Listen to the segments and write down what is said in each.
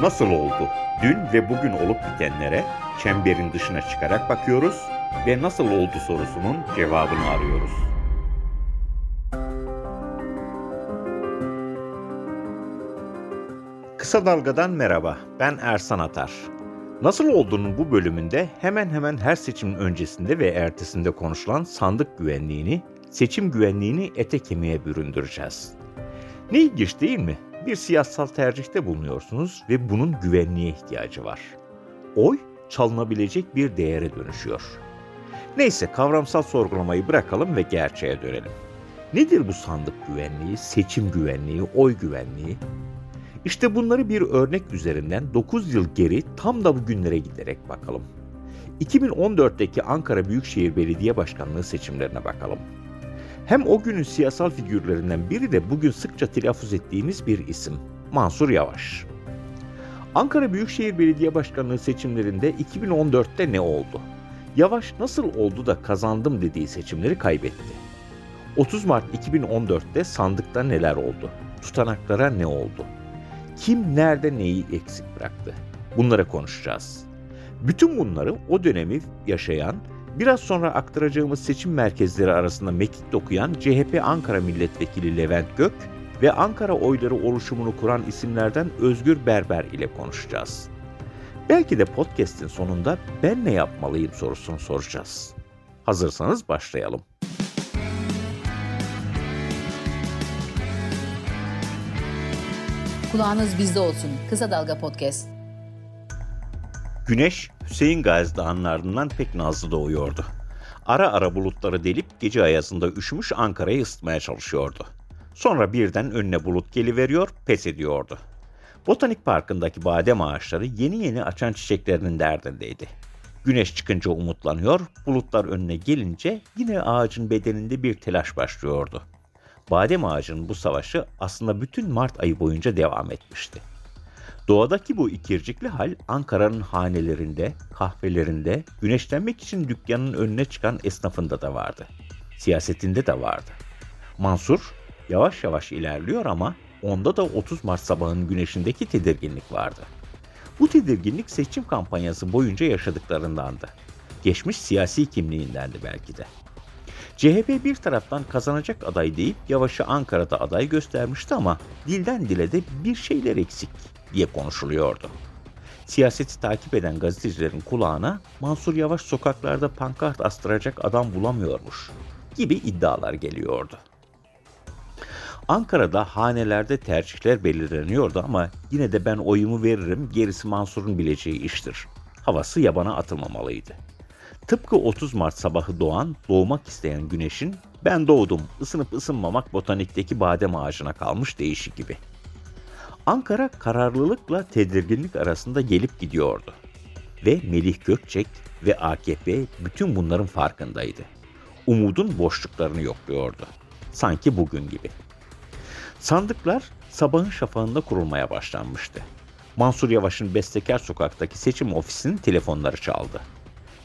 Nasıl oldu? Dün ve bugün olup bitenlere çemberin dışına çıkarak bakıyoruz ve nasıl oldu sorusunun cevabını arıyoruz. Kısa Dalga'dan merhaba, ben Ersan Atar. Nasıl olduğunun bu bölümünde hemen hemen her seçimin öncesinde ve ertesinde konuşulan sandık güvenliğini, seçim güvenliğini ete kemiğe büründüreceğiz. Ne ilginç değil mi? Bir siyasal tercihte bulunuyorsunuz ve bunun güvenliğe ihtiyacı var. Oy çalınabilecek bir değere dönüşüyor. Neyse kavramsal sorgulamayı bırakalım ve gerçeğe dönelim. Nedir bu sandık güvenliği, seçim güvenliği, oy güvenliği? İşte bunları bir örnek üzerinden 9 yıl geri tam da bu günlere giderek bakalım. 2014'teki Ankara Büyükşehir Belediye Başkanlığı seçimlerine bakalım. Hem o günün siyasal figürlerinden biri de bugün sıkça telaffuz ettiğimiz bir isim, Mansur Yavaş. Ankara Büyükşehir Belediye Başkanlığı seçimlerinde 2014'te ne oldu? Yavaş nasıl oldu da kazandım dediği seçimleri kaybetti. 30 Mart 2014'te sandıkta neler oldu? Tutanaklara ne oldu? Kim nerede neyi eksik bıraktı? Bunlara konuşacağız. Bütün bunları o dönemi yaşayan, biraz sonra aktaracağımız seçim merkezleri arasında mekik dokuyan CHP Ankara Milletvekili Levent Gök ve Ankara oyları oluşumunu kuran isimlerden Özgür Berber ile konuşacağız. Belki de podcast'in sonunda ben ne yapmalıyım sorusunu soracağız. Hazırsanız başlayalım. Kulağınız bizde olsun. Kısa Dalga Podcast. Güneş Hüseyin Gazi Dağı'nın pek nazlı doğuyordu. Ara ara bulutları delip gece ayazında üşümüş Ankara'yı ısıtmaya çalışıyordu. Sonra birden önüne bulut geliveriyor, pes ediyordu. Botanik Parkı'ndaki badem ağaçları yeni yeni açan çiçeklerinin derdindeydi. Güneş çıkınca umutlanıyor, bulutlar önüne gelince yine ağacın bedeninde bir telaş başlıyordu. Badem ağacının bu savaşı aslında bütün Mart ayı boyunca devam etmişti. Doğadaki bu ikircikli hal Ankara'nın hanelerinde, kahvelerinde, güneşlenmek için dükkanın önüne çıkan esnafında da vardı. Siyasetinde de vardı. Mansur yavaş yavaş ilerliyor ama onda da 30 Mart sabahının güneşindeki tedirginlik vardı. Bu tedirginlik seçim kampanyası boyunca yaşadıklarındandı. Geçmiş siyasi kimliğindendi belki de. CHP bir taraftan kazanacak aday deyip Yavaş'ı Ankara'da aday göstermişti ama dilden dile de bir şeyler eksik diye konuşuluyordu. Siyaseti takip eden gazetecilerin kulağına Mansur Yavaş sokaklarda pankart astıracak adam bulamıyormuş gibi iddialar geliyordu. Ankara'da hanelerde tercihler belirleniyordu ama yine de ben oyumu veririm gerisi Mansur'un bileceği iştir. Havası yabana atılmamalıydı. Tıpkı 30 Mart sabahı doğan, doğmak isteyen güneşin ben doğdum, ısınıp ısınmamak botanikteki badem ağacına kalmış değişi gibi. Ankara kararlılıkla tedirginlik arasında gelip gidiyordu. Ve Melih Gökçek ve AKP bütün bunların farkındaydı. Umudun boşluklarını yokluyordu. Sanki bugün gibi. Sandıklar sabahın şafağında kurulmaya başlanmıştı. Mansur Yavaş'ın Bestekar Sokak'taki seçim ofisinin telefonları çaldı.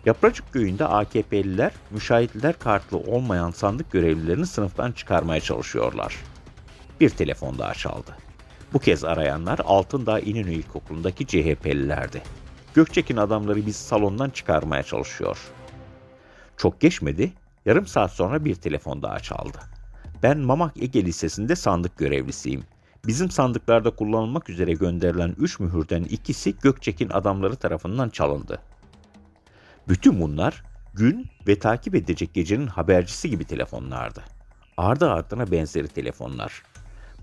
Yapracık köyünde AKP'liler müşahitler kartlı olmayan sandık görevlilerini sınıftan çıkarmaya çalışıyorlar. Bir telefon daha çaldı. Bu kez arayanlar Altındağ İnönü İlkokulu'ndaki CHP'lilerdi. Gökçek'in adamları bizi salondan çıkarmaya çalışıyor. Çok geçmedi, yarım saat sonra bir telefon daha çaldı. Ben Mamak Ege Lisesi'nde sandık görevlisiyim. Bizim sandıklarda kullanılmak üzere gönderilen üç mühürden ikisi Gökçek'in adamları tarafından çalındı. Bütün bunlar gün ve takip edecek gecenin habercisi gibi telefonlardı. Ardı ardına benzeri telefonlar.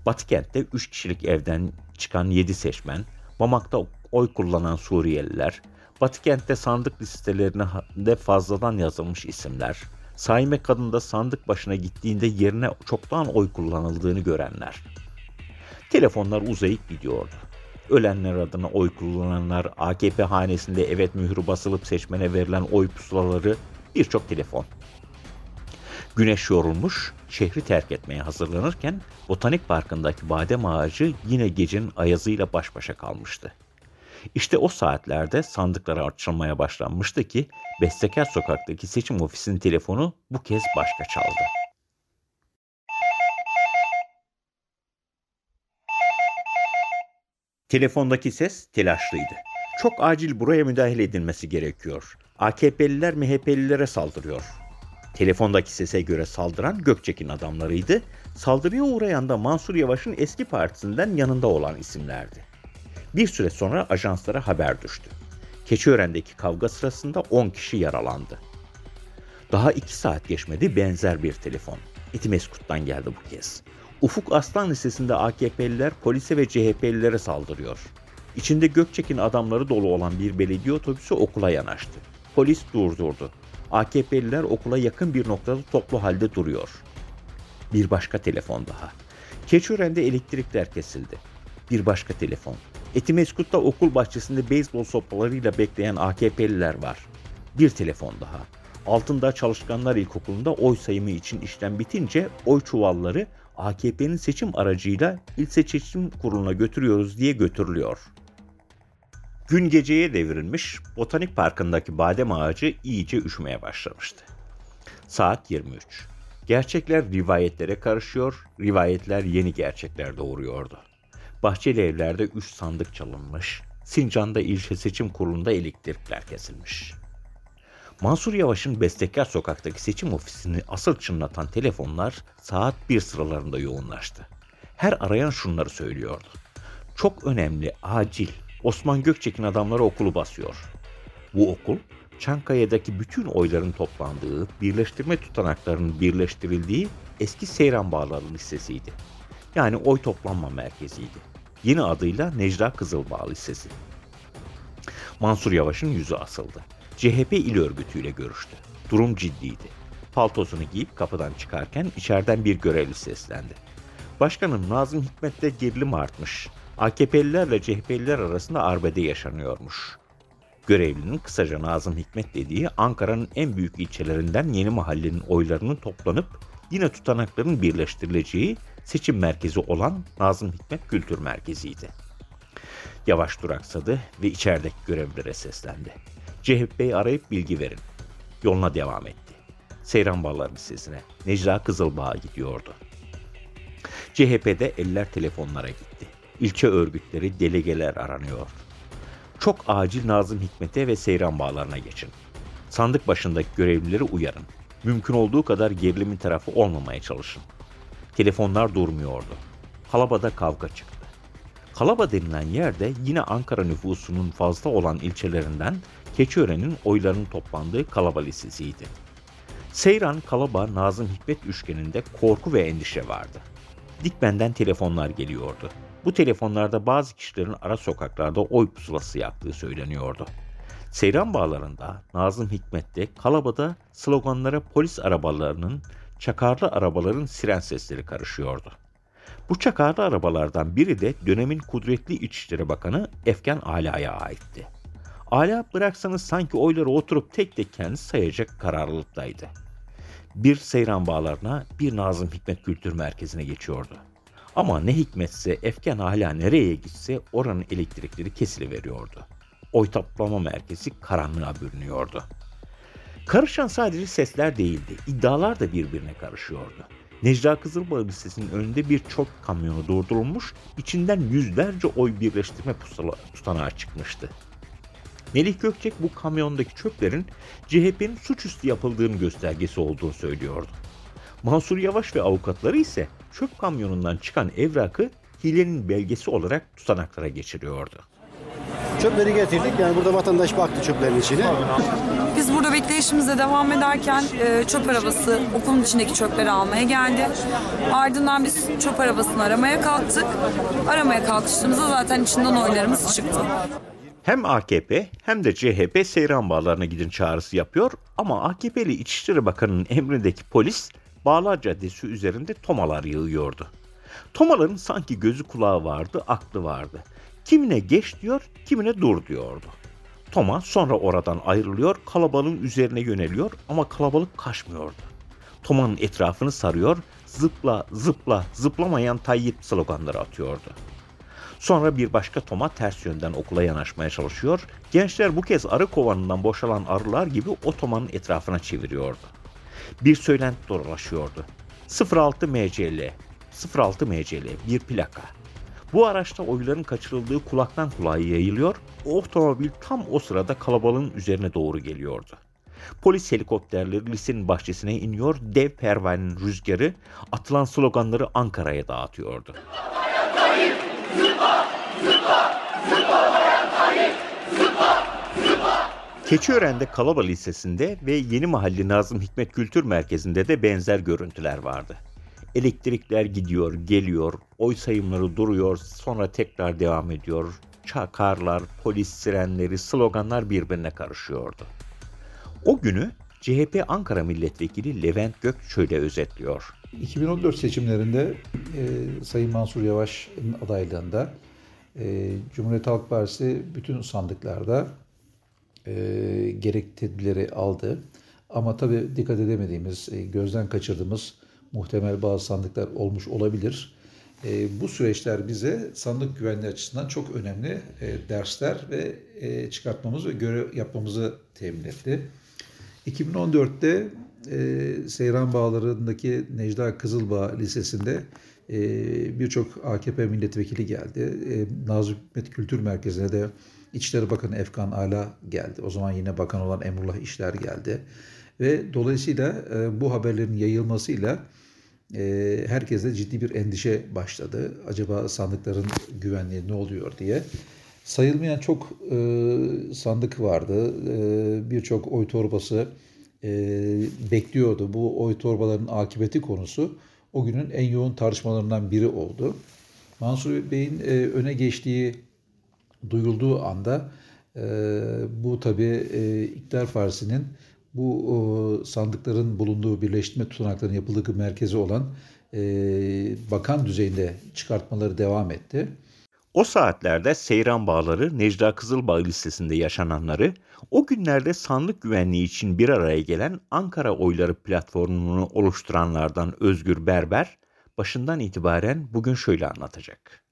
Batıkent'te 3 kişilik evden çıkan 7 seçmen, Mamak'ta oy kullanan Suriyeliler, Batıkent'te sandık listelerine de fazladan yazılmış isimler, Saime Kadın'da sandık başına gittiğinde yerine çoktan oy kullanıldığını görenler. Telefonlar uzayıp gidiyordu. Ölenler adına oy kullananlar, AKP hanesinde evet mührü basılıp seçmene verilen oy pusulaları, birçok telefon. Güneş yorulmuş, şehri terk etmeye hazırlanırken Botanik Parkı'ndaki badem ağacı yine gecenin ayazıyla baş başa kalmıştı. İşte o saatlerde sandıklara açılmaya başlanmıştı ki Bestekar Sokak'taki seçim ofisinin telefonu bu kez başka çaldı. Telefondaki ses telaşlıydı. Çok acil buraya müdahale edilmesi gerekiyor. AKP'liler MHP'lilere saldırıyor. Telefondaki sese göre saldıran Gökçek'in adamlarıydı. Saldırıya uğrayan da Mansur Yavaş'ın eski partisinden yanında olan isimlerdi. Bir süre sonra ajanslara haber düştü. Keçiören'deki kavga sırasında 10 kişi yaralandı. Daha 2 saat geçmedi benzer bir telefon. Etimeskut'tan geldi bu kez. Ufuk Aslan Lisesi'nde AKP'liler polise ve CHP'lilere saldırıyor. İçinde Gökçek'in adamları dolu olan bir belediye otobüsü okula yanaştı. Polis durdurdu. AKP'liler okula yakın bir noktada toplu halde duruyor. Bir başka telefon daha. Keçiören'de elektrikler kesildi. Bir başka telefon. Etimeskut'ta okul bahçesinde beyzbol sopalarıyla bekleyen AKP'liler var. Bir telefon daha. Altında Çalışkanlar İlkokulu'nda oy sayımı için işlem bitince oy çuvalları AKP'nin seçim aracıyla İl Seçim Kurulu'na götürüyoruz diye götürülüyor. Gün geceye devrilmiş, Botanik Parkı'ndaki badem ağacı iyice üşümeye başlamıştı. Saat 23. Gerçekler rivayetlere karışıyor, rivayetler yeni gerçekler doğuruyordu. Bahçeli evlerde üç sandık çalınmış, Sincan'da ilçe seçim kurulunda elektrikler kesilmiş. Mansur Yavaş'ın Bestekar Sokak'taki seçim ofisini asıl çınlatan telefonlar saat bir sıralarında yoğunlaştı. Her arayan şunları söylüyordu. Çok önemli, acil. Osman Gökçek'in adamları okulu basıyor. Bu okul, Çankaya'daki bütün oyların toplandığı, birleştirme tutanaklarının birleştirildiği eski Seyran Bağları Lisesi'ydi. Yani oy toplanma merkeziydi. Yeni adıyla Necla Kızılbağ Lisesi. Mansur Yavaş'ın yüzü asıldı. CHP il örgütüyle görüştü. Durum ciddiydi. Paltosunu giyip kapıdan çıkarken içeriden bir görevli seslendi. Başkanım Nazım Hikmet'te gerilim artmış. AKP'lilerle CHP'liler arasında arbede yaşanıyormuş. Görevlinin kısaca Nazım Hikmet dediği Ankara'nın en büyük ilçelerinden Yeni Mahallenin oylarının toplanıp yine tutanakların birleştirileceği seçim merkezi olan Nazım Hikmet Kültür Merkezi'ydi. Yavaş duraksadı ve içerideki görevlilere seslendi. CHP'yi arayıp bilgi verin. Yoluna devam etti. Seyran Bağlar Lisesi'ne Necla Kızılbağ'a gidiyordu. CHP'de eller telefonlara gitti. İlçe örgütleri, delegeler aranıyor. Çok acil Nazım Hikmet'e ve Seyran Bağlarına geçin. Sandık başındaki görevlileri uyarın. Mümkün olduğu kadar gerilimin tarafı olmamaya çalışın. Telefonlar durmuyordu. Kalaba'da kavga çıktı. Kalaba denilen yerde yine Ankara nüfusunun fazla olan ilçelerinden Keçiören'in oylarının toplandığı Kalaba Lisesi'ydi. Seyran, Kalaba, Nazım Hikmet üçgeninde korku ve endişe vardı. Dikmen'den telefonlar geliyordu. Bu telefonlarda bazı kişilerin ara sokaklarda oy pusulası yaptığı söyleniyordu. Seyran bağlarında, Nazım Hikmet'te, Kalaba'da sloganlara polis arabalarının, çakarlı arabaların siren sesleri karışıyordu. Bu çakarlı arabalardan biri de dönemin kudretli İçişleri Bakanı Efkan Ala'ya aitti. Ala bıraksanız sanki oyları oturup tek tek kendisi sayacak kararlılıktaydı. Bir Seyran Bağlarına, bir Nazım Hikmet Kültür Merkezi'ne geçiyordu. Ama ne hikmetse Efkan hala nereye gitse oranın elektrikleri kesiliveriyordu. Oy toplama merkezi karanlığa bürünüyordu. Karışan sadece sesler değildi, iddialar da birbirine karışıyordu. Necla Kızılbağ Lisesi'nin önünde bir çöp kamyonu durdurulmuş, içinden yüzlerce oy birleştirme pusula tutanağı çıkmıştı. Melih Gökçek bu kamyondaki çöplerin CHP'nin suçüstü yapıldığını göstergesi olduğunu söylüyordu. Mansur Yavaş ve avukatları ise çöp kamyonundan çıkan evrakı hilenin belgesi olarak tutanaklara geçiriyordu. Çöpleri getirdik. Yani burada vatandaş baktı çöplerin içine. Biz burada bekleyişimize devam ederken e, çöp arabası okulun içindeki çöpleri almaya geldi. Ardından biz çöp arabasını aramaya kalktık. Aramaya kalkıştığımızda zaten içinden oylarımız çıktı. Hem AKP hem de CHP Seyran Bağları'na gidin çağrısı yapıyor ama AKP'li İçişleri Bakanı'nın emrindeki polis Bağlar Caddesi üzerinde tomalar yığıyordu. Tomaların sanki gözü kulağı vardı, aklı vardı. Kimine geç diyor, kimine dur diyordu. Toma sonra oradan ayrılıyor, kalabalığın üzerine yöneliyor ama kalabalık kaçmıyordu. Toma'nın etrafını sarıyor, zıpla, zıpla, zıplamayan Tayyip sloganları atıyordu. Sonra bir başka Toma ters yönden okula yanaşmaya çalışıyor. Gençler bu kez arı kovanından boşalan arılar gibi o Toma'nın etrafına çeviriyordu. Bir söylenti dolaşıyordu. 06 MCL, 06 MCL bir plaka. Bu araçta oyların kaçırıldığı kulaktan kulağa yayılıyor. O otomobil tam o sırada kalabalığın üzerine doğru geliyordu. Polis helikopterleri lisenin bahçesine iniyor, dev pervanenin rüzgarı atılan sloganları Ankara'ya dağıtıyordu. Keçiören'de Kalaba Lisesi'nde ve Yeni Mahalle Nazım Hikmet Kültür Merkezi'nde de benzer görüntüler vardı. Elektrikler gidiyor, geliyor, oy sayımları duruyor, sonra tekrar devam ediyor. Çakarlar, polis sirenleri, sloganlar birbirine karışıyordu. O günü CHP Ankara Milletvekili Levent Gök şöyle özetliyor. 2014 seçimlerinde e, Sayın Mansur Yavaş'ın adaylığında e, Cumhuriyet Halk Partisi bütün sandıklarda e, gerek aldı. Ama tabii dikkat edemediğimiz, e, gözden kaçırdığımız muhtemel bazı sandıklar olmuş olabilir. E, bu süreçler bize sandık güvenliği açısından çok önemli e, dersler ve e, çıkartmamız ve görev yapmamızı temin etti. 2014'te e, Seyran Bağları'ndaki Necla Kızılbağ Lisesi'nde e, birçok AKP milletvekili geldi. E, Nazım Hikmet Kültür Merkezi'ne de İçişleri Bakanı Efkan Ala geldi. O zaman yine bakan olan Emrullah İşler geldi. Ve dolayısıyla e, bu haberlerin yayılmasıyla e, herkeste ciddi bir endişe başladı. Acaba sandıkların güvenliği ne oluyor diye. Sayılmayan çok e, sandık vardı. E, Birçok oy torbası e, bekliyordu. Bu oy torbalarının akıbeti konusu o günün en yoğun tartışmalarından biri oldu. Mansur Bey'in e, öne geçtiği duyulduğu anda e, bu tabii e, İktidar Partisi'nin bu o, sandıkların bulunduğu birleştirme tutanaklarının yapıldığı merkezi olan e, bakan düzeyinde çıkartmaları devam etti. O saatlerde Seyran Bağları Necla Kızılbağ Lisesi'nde yaşananları, o günlerde sandık güvenliği için bir araya gelen Ankara Oyları platformunu oluşturanlardan Özgür Berber, başından itibaren bugün şöyle anlatacak.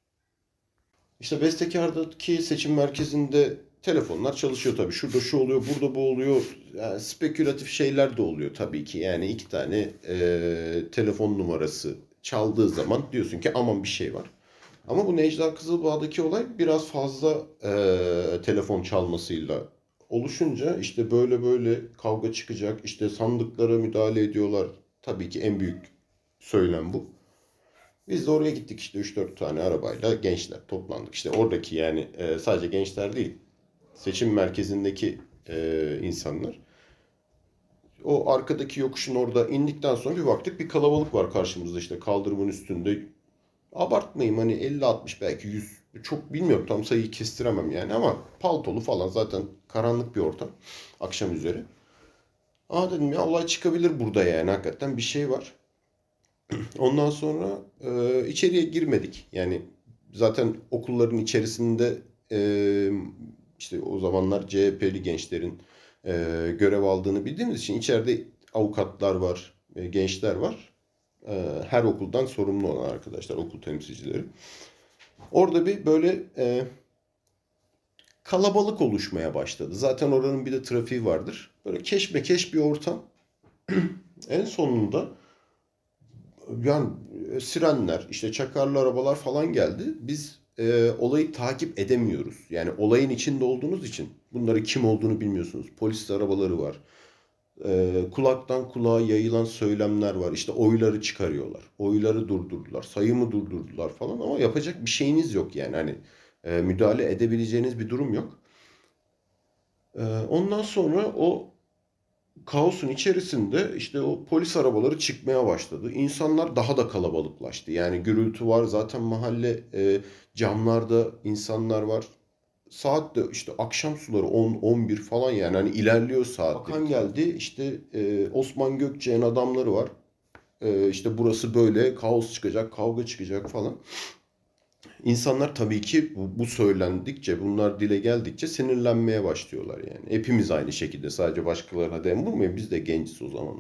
İşte Bestekar'daki seçim merkezinde telefonlar çalışıyor tabii. Şurada şu oluyor, burada bu oluyor. Yani spekülatif şeyler de oluyor tabii ki. Yani iki tane e, telefon numarası çaldığı zaman diyorsun ki aman bir şey var. Ama bu Necla Kızılbağ'daki olay biraz fazla e, telefon çalmasıyla oluşunca işte böyle böyle kavga çıkacak. İşte sandıklara müdahale ediyorlar. Tabii ki en büyük söylem bu. Biz de oraya gittik işte 3-4 tane arabayla gençler toplandık. İşte oradaki yani e, sadece gençler değil seçim merkezindeki e, insanlar. O arkadaki yokuşun orada indikten sonra bir baktık bir kalabalık var karşımızda işte kaldırımın üstünde. Abartmayayım hani 50-60 belki 100 çok bilmiyorum tam sayıyı kestiremem yani ama paltolu falan zaten karanlık bir ortam akşam üzeri. Aa dedim ya olay çıkabilir burada yani hakikaten bir şey var. Ondan sonra e, içeriye girmedik. Yani zaten okulların içerisinde e, işte o zamanlar CHP'li gençlerin e, görev aldığını bildiğimiz için içeride avukatlar var, e, gençler var. E, her okuldan sorumlu olan arkadaşlar, okul temsilcileri. Orada bir böyle e, kalabalık oluşmaya başladı. Zaten oranın bir de trafiği vardır. Böyle keşmekeş bir ortam. en sonunda yani e, sirenler, işte çakarlı arabalar falan geldi. Biz e, olayı takip edemiyoruz. Yani olayın içinde olduğunuz için bunları kim olduğunu bilmiyorsunuz. Polis arabaları var. E, kulaktan kulağa yayılan söylemler var. İşte oyları çıkarıyorlar. Oyları durdurdular. Sayımı durdurdular falan ama yapacak bir şeyiniz yok yani. Hani e, müdahale edebileceğiniz bir durum yok. E, ondan sonra o kaosun içerisinde işte o polis arabaları çıkmaya başladı. İnsanlar daha da kalabalıklaştı. Yani gürültü var zaten mahalle e, camlarda insanlar var. Saat de işte akşam suları 10-11 falan yani hani ilerliyor saat. Bakan geldi işte e, Osman Gökçe'nin adamları var. E, işte burası böyle kaos çıkacak kavga çıkacak falan. İnsanlar tabii ki bu, bu söylendikçe, bunlar dile geldikçe sinirlenmeye başlıyorlar yani. Hepimiz aynı şekilde sadece başkalarına dem vurmayın. Biz de genciz o zaman.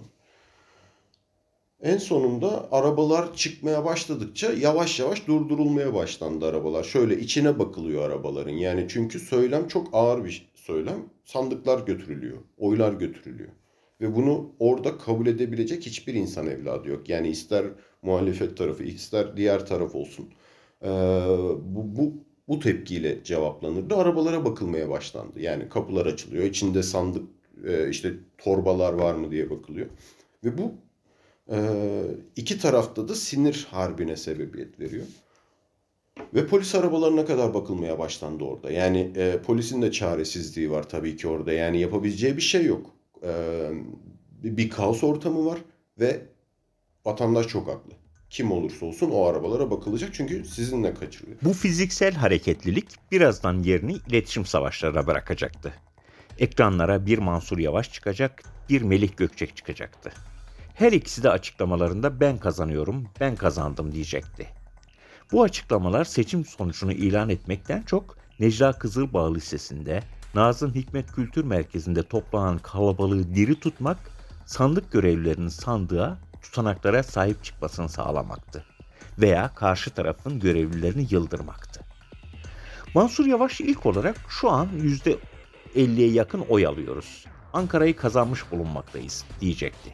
En sonunda arabalar çıkmaya başladıkça yavaş yavaş durdurulmaya başlandı arabalar. Şöyle içine bakılıyor arabaların. Yani çünkü söylem çok ağır bir söylem. Sandıklar götürülüyor, oylar götürülüyor. Ve bunu orada kabul edebilecek hiçbir insan evladı yok. Yani ister muhalefet tarafı, ister diğer taraf olsun. E, bu, bu, bu tepkiyle cevaplanırdı. Arabalara bakılmaya başlandı. Yani kapılar açılıyor. içinde sandık e, işte torbalar var mı diye bakılıyor. Ve bu e, iki tarafta da sinir harbine sebebiyet veriyor. Ve polis arabalarına kadar bakılmaya başlandı orada. Yani e, polisin de çaresizliği var tabii ki orada. Yani yapabileceği bir şey yok. E, bir kaos ortamı var ve vatandaş çok haklı. Kim olursa olsun o arabalara bakılacak çünkü sizinle kaçırılıyor. Bu fiziksel hareketlilik birazdan yerini iletişim savaşlarına bırakacaktı. Ekranlara bir Mansur Yavaş çıkacak, bir Melih Gökçek çıkacaktı. Her ikisi de açıklamalarında ben kazanıyorum, ben kazandım diyecekti. Bu açıklamalar seçim sonucunu ilan etmekten çok Necla Kızılbağ Lisesi'nde, Nazım Hikmet Kültür Merkezi'nde toplanan kalabalığı diri tutmak, sandık görevlilerinin sandığa, tutanaklara sahip çıkmasını sağlamaktı veya karşı tarafın görevlilerini yıldırmaktı. Mansur Yavaş ilk olarak şu an %50'ye yakın oy alıyoruz. Ankara'yı kazanmış bulunmaktayız diyecekti.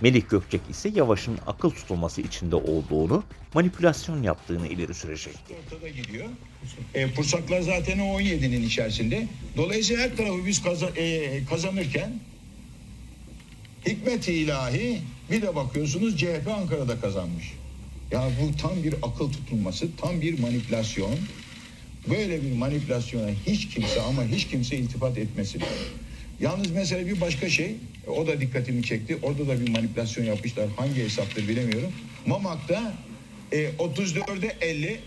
Melih Gökçek ise Yavaş'ın akıl tutulması içinde olduğunu, manipülasyon yaptığını ileri sürecekti. ortada gidiyor. E, Pursaklar zaten o 17'nin içerisinde. Dolayısıyla her tarafı biz kaza- e, kazanırken hikmet ilahi bir de bakıyorsunuz CHP Ankara'da kazanmış. Ya bu tam bir akıl tutulması, tam bir manipülasyon. Böyle bir manipülasyona hiç kimse ama hiç kimse iltifat etmesin. Yalnız mesela bir başka şey, o da dikkatimi çekti. Orada da bir manipülasyon yapmışlar. Hangi hesaptır bilemiyorum. Mamak'ta e, 34'e 50,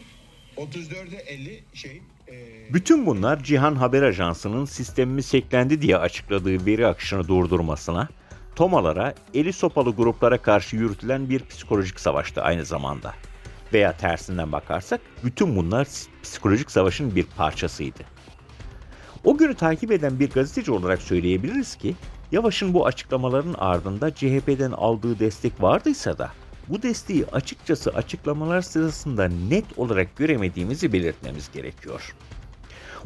34'e 50 şey... E, Bütün bunlar Cihan Haber Ajansı'nın sistemimiz hacklendi diye açıkladığı veri akışını durdurmasına, TOMA'lara, eli sopalı gruplara karşı yürütülen bir psikolojik savaştı aynı zamanda. Veya tersinden bakarsak bütün bunlar psikolojik savaşın bir parçasıydı. O günü takip eden bir gazeteci olarak söyleyebiliriz ki Yavaş'ın bu açıklamaların ardında CHP'den aldığı destek vardıysa da bu desteği açıkçası açıklamalar sırasında net olarak göremediğimizi belirtmemiz gerekiyor.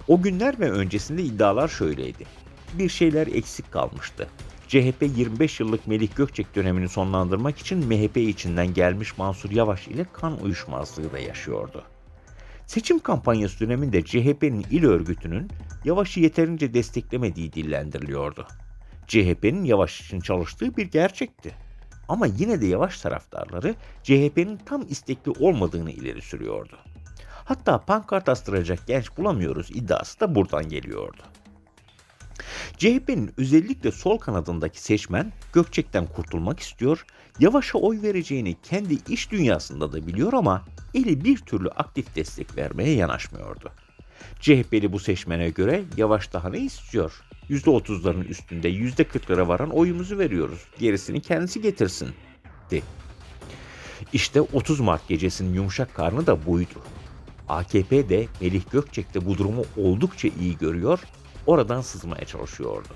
O günler ve öncesinde iddialar şöyleydi. Bir şeyler eksik kalmıştı. CHP 25 yıllık Melih Gökçek dönemini sonlandırmak için MHP içinden gelmiş Mansur Yavaş ile kan uyuşmazlığı da yaşıyordu. Seçim kampanyası döneminde CHP'nin il örgütünün Yavaş'ı yeterince desteklemediği dillendiriliyordu. CHP'nin Yavaş için çalıştığı bir gerçekti. Ama yine de Yavaş taraftarları CHP'nin tam istekli olmadığını ileri sürüyordu. Hatta pankart astıracak genç bulamıyoruz iddiası da buradan geliyordu. CHP'nin özellikle sol kanadındaki seçmen Gökçek'ten kurtulmak istiyor, Yavaş'a oy vereceğini kendi iş dünyasında da biliyor ama eli bir türlü aktif destek vermeye yanaşmıyordu. CHP'li bu seçmene göre Yavaş daha ne istiyor? %30'ların üstünde %40'lara varan oyumuzu veriyoruz. Gerisini kendisi getirsin. De. İşte 30 Mart gecesinin yumuşak karnı da buydu. AKP de Melih Gökçek de bu durumu oldukça iyi görüyor, oradan sızmaya çalışıyordu.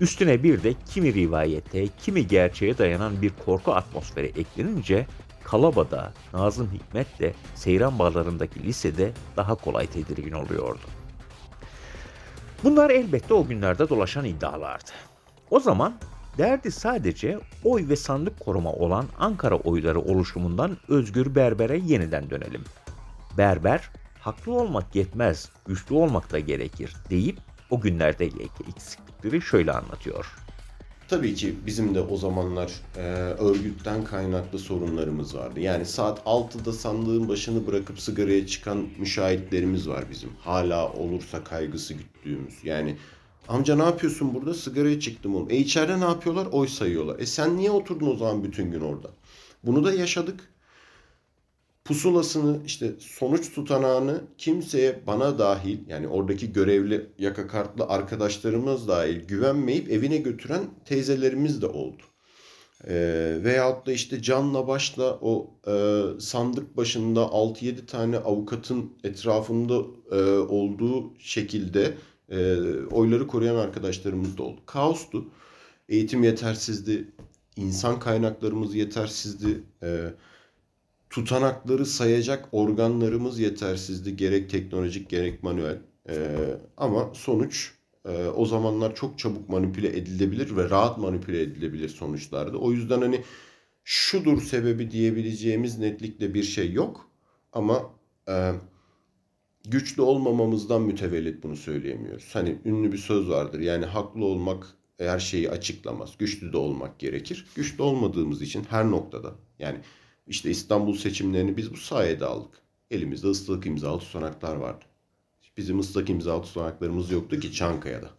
Üstüne bir de kimi rivayete, kimi gerçeğe dayanan bir korku atmosferi eklenince Kalaba'da, Nazım Hikmet de Seyran Bağları'ndaki lisede daha kolay tedirgin oluyordu. Bunlar elbette o günlerde dolaşan iddialardı. O zaman derdi sadece oy ve sandık koruma olan Ankara oyları oluşumundan Özgür Berber'e yeniden dönelim. Berber, haklı olmak yetmez, güçlü olmak da gerekir deyip o günlerdeki eksiklikleri şöyle anlatıyor. Tabii ki bizim de o zamanlar e, örgütten kaynaklı sorunlarımız vardı. Yani saat 6'da sandığın başını bırakıp sigaraya çıkan müşahitlerimiz var bizim. Hala olursa kaygısı güttüğümüz. Yani amca ne yapıyorsun burada? Sigaraya çıktım oğlum. E içeride ne yapıyorlar? Oy sayıyorlar. E sen niye oturdun o zaman bütün gün orada? Bunu da yaşadık. Pusulasını işte sonuç tutanağını kimseye bana dahil yani oradaki görevli yaka kartlı arkadaşlarımız dahil güvenmeyip evine götüren teyzelerimiz de oldu. Ee, veyahut da işte canla başla o e, sandık başında 6-7 tane avukatın etrafında e, olduğu şekilde e, oyları koruyan arkadaşlarımız da oldu. Kaostu. Eğitim yetersizdi. insan kaynaklarımız yetersizdi. E, tutanakları sayacak organlarımız yetersizdi. Gerek teknolojik gerek manuel. Ee, ama sonuç e, o zamanlar çok çabuk manipüle edilebilir ve rahat manipüle edilebilir sonuçlardı. O yüzden hani şudur sebebi diyebileceğimiz netlikle bir şey yok. Ama e, güçlü olmamamızdan mütevellit bunu söyleyemiyoruz. Hani ünlü bir söz vardır. Yani haklı olmak her şeyi açıklamaz. Güçlü de olmak gerekir. Güçlü olmadığımız için her noktada yani işte İstanbul seçimlerini biz bu sayede aldık. Elimizde ıslak imzalı tutanaklar vardı. Bizim ıslak imzalı tutanaklarımız yoktu ki Çankaya'da.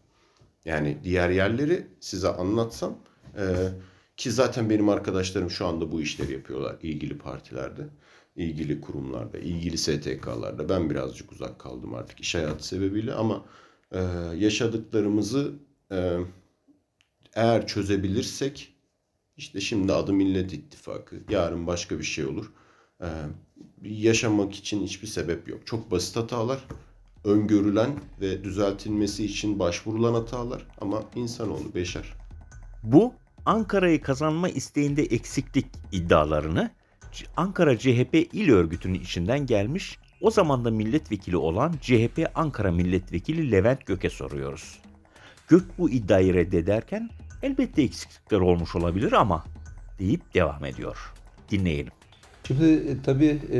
Yani diğer yerleri size anlatsam e, ki zaten benim arkadaşlarım şu anda bu işleri yapıyorlar ilgili partilerde, ilgili kurumlarda, ilgili STK'larda. Ben birazcık uzak kaldım artık iş hayatı sebebiyle ama e, yaşadıklarımızı e, eğer çözebilirsek işte şimdi adı Millet İttifakı, yarın başka bir şey olur. E, yaşamak için hiçbir sebep yok. Çok basit hatalar öngörülen ve düzeltilmesi için başvurulan hatalar ama insanoğlu beşer. Bu Ankara'yı kazanma isteğinde eksiklik iddialarını Ankara CHP İl Örgütü'nün içinden gelmiş o zaman da milletvekili olan CHP Ankara Milletvekili Levent Gök'e soruyoruz. Gök bu iddiayı reddederken elbette eksiklikler olmuş olabilir ama deyip devam ediyor. Dinleyelim. Şimdi e, tabii e,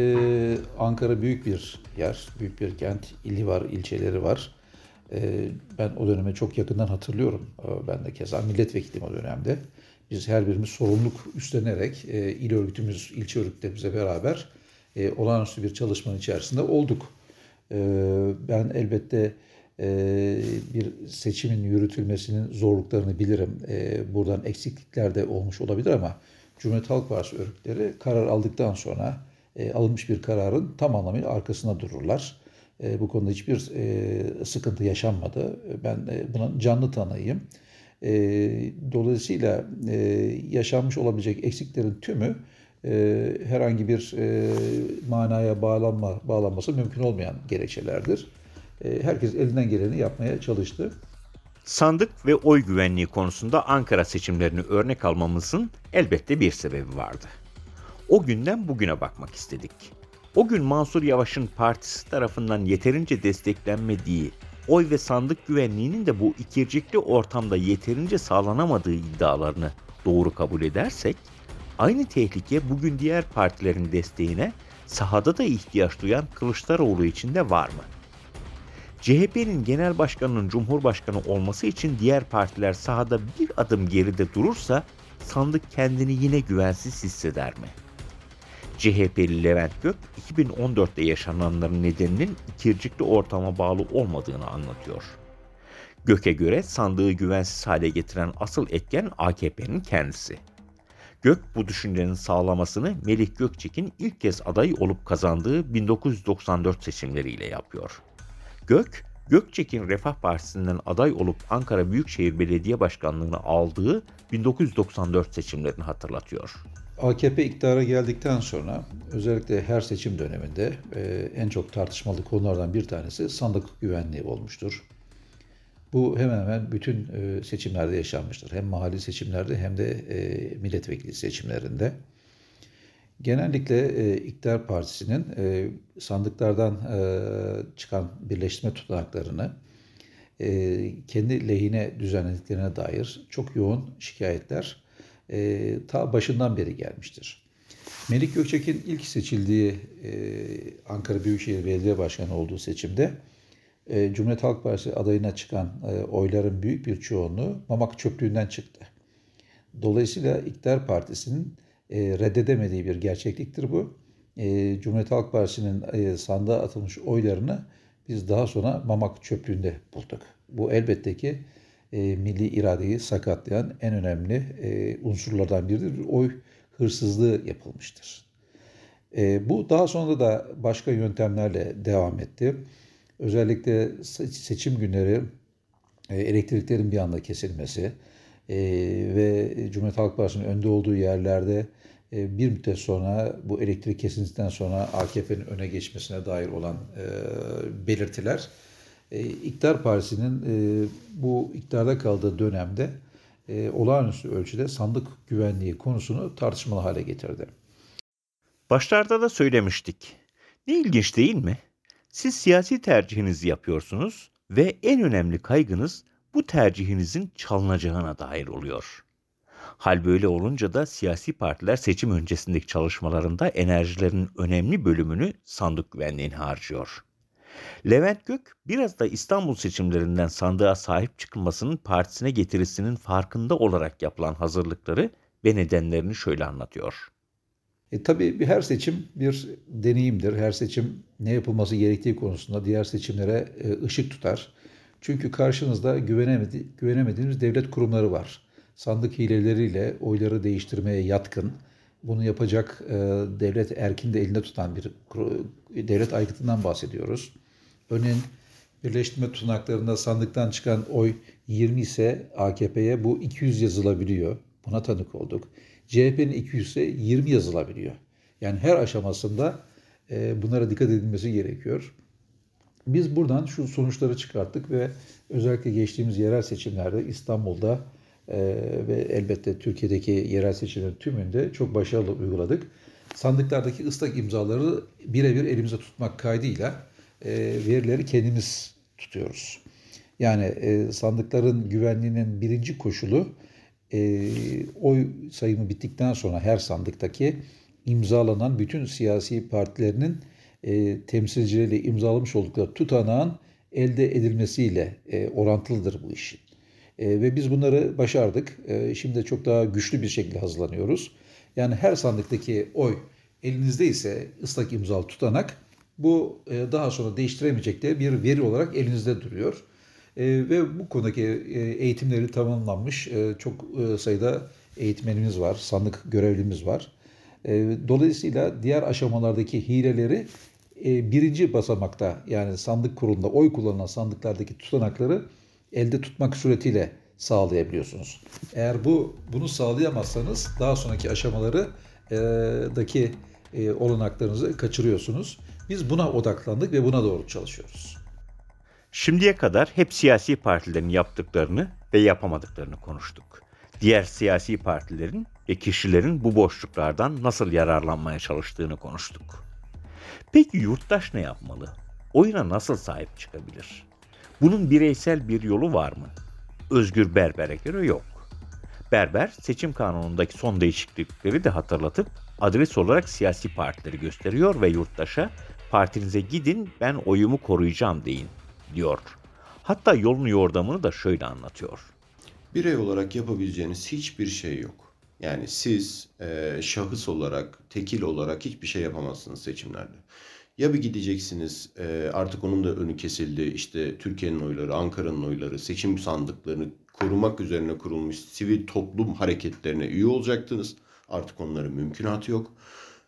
Ankara büyük bir yer, büyük bir kent, ili var, ilçeleri var. E, ben o döneme çok yakından hatırlıyorum. E, ben de keza milletvekiliyim o dönemde. Biz her birimiz sorumluluk üstlenerek e, il örgütümüz, ilçe örgütlerimizle beraber e, olağanüstü bir çalışmanın içerisinde olduk. E, ben elbette bir seçimin yürütülmesinin zorluklarını bilirim. E, buradan eksiklikler de olmuş olabilir ama Cumhuriyet Halk Partisi örgütleri karar aldıktan sonra e, alınmış bir kararın tam anlamıyla arkasında dururlar. E, bu konuda hiçbir e, sıkıntı yaşanmadı. Ben e, buna canlı tanıyım. E, dolayısıyla yaşanmış olabilecek eksiklerin tümü herhangi bir manaya bağlanma bağlanması mümkün olmayan gerekçelerdir. E, herkes elinden geleni yapmaya çalıştı. Sandık ve oy güvenliği konusunda Ankara seçimlerini örnek almamızın elbette bir sebebi vardı. O günden bugüne bakmak istedik. O gün Mansur Yavaş'ın partisi tarafından yeterince desteklenmediği, oy ve sandık güvenliğinin de bu ikircikli ortamda yeterince sağlanamadığı iddialarını doğru kabul edersek, aynı tehlike bugün diğer partilerin desteğine sahada da ihtiyaç duyan Kılıçdaroğlu için de var mı? CHP'nin genel başkanının cumhurbaşkanı olması için diğer partiler sahada bir adım geride durursa sandık kendini yine güvensiz hisseder mi? CHP'li Levent Gök 2014'te yaşananların nedeninin ikircikli ortama bağlı olmadığını anlatıyor. Gök'e göre sandığı güvensiz hale getiren asıl etken AKP'nin kendisi. Gök bu düşüncenin sağlamasını Melih Gökçek'in ilk kez aday olup kazandığı 1994 seçimleriyle yapıyor. Gök, Gökçek'in Refah Partisi'nden aday olup Ankara Büyükşehir Belediye Başkanlığı'nı aldığı 1994 seçimlerini hatırlatıyor. AKP iktidara geldikten sonra özellikle her seçim döneminde e, en çok tartışmalı konulardan bir tanesi sandık güvenliği olmuştur. Bu hemen hemen bütün e, seçimlerde yaşanmıştır. Hem mahalli seçimlerde hem de e, milletvekili seçimlerinde. Genellikle e, iktidar partisinin e, sandıklardan e, çıkan birleştirme tutanaklarını e, kendi lehine düzenlediklerine dair çok yoğun şikayetler e, ta başından beri gelmiştir. Melik Gökçek'in ilk seçildiği e, Ankara Büyükşehir Belediye Başkanı olduğu seçimde e, Cumhuriyet Halk Partisi adayına çıkan e, oyların büyük bir çoğunluğu Mamak çöplüğünden çıktı. Dolayısıyla iktidar partisinin e, reddedemediği bir gerçekliktir bu. E, Cumhuriyet Halk Partisi'nin e, sandığa atılmış oylarını biz daha sonra Mamak çöplüğünde bulduk. Bu elbette ki e, milli iradeyi sakatlayan en önemli e, unsurlardan biridir. Bir oy hırsızlığı yapılmıştır. E, bu daha sonra da başka yöntemlerle devam etti. Özellikle seçim günleri e, elektriklerin bir anda kesilmesi e, ve Cumhuriyet Halk Partisi'nin önde olduğu yerlerde e, bir müddet sonra bu elektrik kesintisinden sonra AKP'nin öne geçmesine dair olan e, belirtiler e, İktidar Partisi'nin e, bu iktidarda kaldığı dönemde e, olağanüstü ölçüde sandık güvenliği konusunu tartışmalı hale getirdi. Başlarda da söylemiştik. Ne ilginç değil mi? Siz siyasi tercihinizi yapıyorsunuz ve en önemli kaygınız bu tercihinizin çalınacağına dair oluyor. Hal böyle olunca da siyasi partiler seçim öncesindeki çalışmalarında enerjilerin önemli bölümünü sandık güvenliğine harcıyor. Levent Gök biraz da İstanbul seçimlerinden sandığa sahip çıkılmasının partisine getirisinin farkında olarak yapılan hazırlıkları ve nedenlerini şöyle anlatıyor. E, tabii her seçim bir deneyimdir. Her seçim ne yapılması gerektiği konusunda diğer seçimlere e, ışık tutar. Çünkü karşınızda güvenemedi, güvenemediğiniz devlet kurumları var. Sandık hileleriyle oyları değiştirmeye yatkın, bunu yapacak e, devlet erkin de elinde tutan bir devlet aygıtından bahsediyoruz. Örneğin birleştirme tutanaklarında sandıktan çıkan oy 20 ise AKP'ye bu 200 yazılabiliyor. Buna tanık olduk. CHP'nin 200 ise 20 yazılabiliyor. Yani her aşamasında e, bunlara dikkat edilmesi gerekiyor. Biz buradan şu sonuçları çıkarttık ve özellikle geçtiğimiz yerel seçimlerde İstanbul'da e, ve elbette Türkiye'deki yerel seçimlerin tümünde çok başarılı uyguladık. Sandıklardaki ıslak imzaları birebir elimize tutmak kaydıyla e, verileri kendimiz tutuyoruz. Yani e, sandıkların güvenliğinin birinci koşulu e, oy sayımı bittikten sonra her sandıktaki imzalanan bütün siyasi partilerinin e, temsilcileriyle imzalamış oldukları tutanağın elde edilmesiyle e, orantılıdır bu iş. E, ve biz bunları başardık. E, şimdi çok daha güçlü bir şekilde hazırlanıyoruz. Yani her sandıktaki oy elinizde ise ıslak imzalı tutanak bu e, daha sonra değiştiremeyecekleri bir veri olarak elinizde duruyor. E, ve bu konudaki e, eğitimleri tamamlanmış e, çok e, sayıda eğitmenimiz var, sandık görevlimiz var. E, dolayısıyla diğer aşamalardaki hileleri e, birinci basamakta yani sandık kurulunda oy kullanılan sandıklardaki tutanakları elde tutmak suretiyle sağlayabiliyorsunuz. Eğer bu bunu sağlayamazsanız daha sonraki aşamaları e, daki e, olanaklarınızı kaçırıyorsunuz. Biz buna odaklandık ve buna doğru çalışıyoruz. Şimdiye kadar hep siyasi partilerin yaptıklarını ve yapamadıklarını konuştuk. Diğer siyasi partilerin ve kişilerin bu boşluklardan nasıl yararlanmaya çalıştığını konuştuk. Peki yurttaş ne yapmalı? Oyuna nasıl sahip çıkabilir? Bunun bireysel bir yolu var mı? Özgür Berber'e göre yok. Berber seçim kanunundaki son değişiklikleri de hatırlatıp adres olarak siyasi partileri gösteriyor ve yurttaşa partinize gidin ben oyumu koruyacağım deyin diyor. Hatta yolunu yordamını da şöyle anlatıyor. Birey olarak yapabileceğiniz hiçbir şey yok. Yani siz e, şahıs olarak, tekil olarak hiçbir şey yapamazsınız seçimlerde. Ya bir gideceksiniz e, artık onun da önü kesildi. İşte Türkiye'nin oyları, Ankara'nın oyları, seçim sandıklarını korumak üzerine kurulmuş sivil toplum hareketlerine üye olacaktınız. Artık onların mümkünatı yok.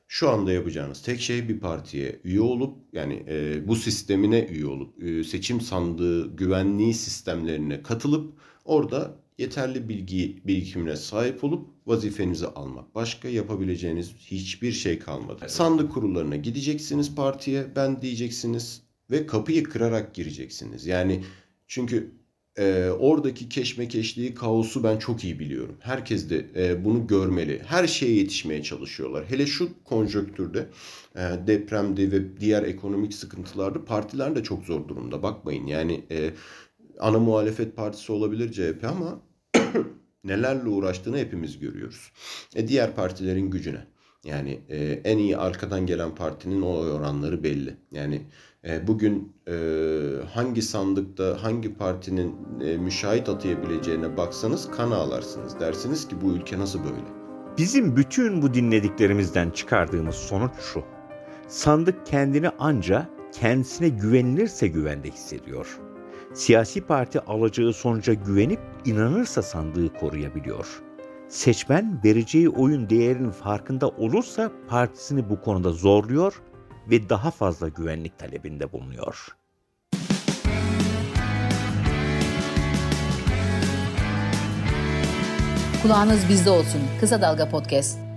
Şu anda yapacağınız tek şey bir partiye üye olup yani e, bu sistemine üye olup e, seçim sandığı güvenliği sistemlerine katılıp orada yeterli bilgi birikimine sahip olup vazifenizi almak. Başka yapabileceğiniz hiçbir şey kalmadı. Evet. Sandık kurullarına gideceksiniz partiye ben diyeceksiniz ve kapıyı kırarak gireceksiniz. Yani çünkü e, oradaki keşmekeşliği, kaosu ben çok iyi biliyorum. Herkes de e, bunu görmeli. Her şeye yetişmeye çalışıyorlar. Hele şu konjöktürde e, depremde ve diğer ekonomik sıkıntılarda partiler de çok zor durumda. Bakmayın yani e, ana muhalefet partisi olabilir CHP ama nelerle uğraştığını hepimiz görüyoruz. E, diğer partilerin gücüne. Yani e, en iyi arkadan gelen partinin o oranları belli. Yani e, bugün e, hangi sandıkta hangi partinin e, müşahit atayabileceğine baksanız kan ağlarsınız. Dersiniz ki bu ülke nasıl böyle? Bizim bütün bu dinlediklerimizden çıkardığımız sonuç şu. Sandık kendini anca kendisine güvenilirse güvende hissediyor. Siyasi parti alacağı sonuca güvenip inanırsa sandığı koruyabiliyor. Seçmen vereceği oyun değerinin farkında olursa partisini bu konuda zorluyor ve daha fazla güvenlik talebinde bulunuyor. Kulağınız bizde olsun. Kısa Dalga Podcast.